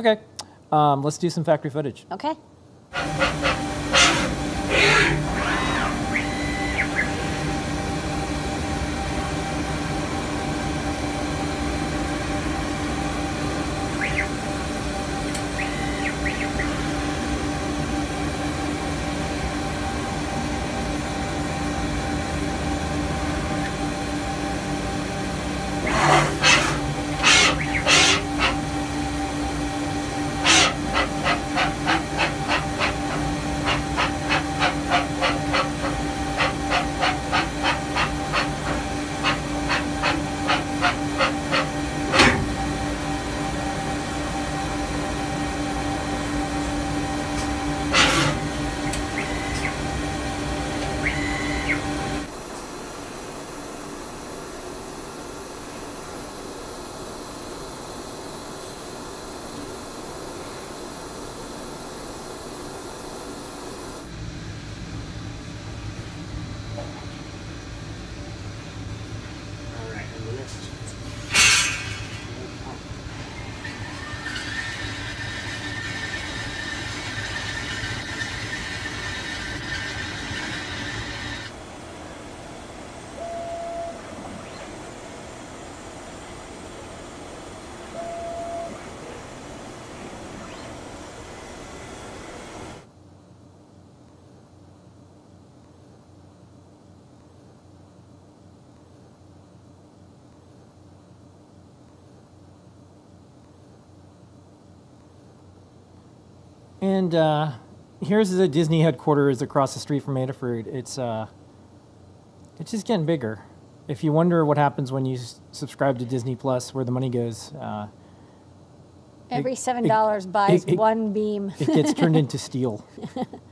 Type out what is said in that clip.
Okay. Um, let's do some factory footage. Okay. And uh, here's the Disney headquarters across the street from Adafruit. It's uh, it's just getting bigger. If you wonder what happens when you s- subscribe to Disney Plus, where the money goes, uh, Every seven dollars buys it- it- one beam. it gets turned into steel.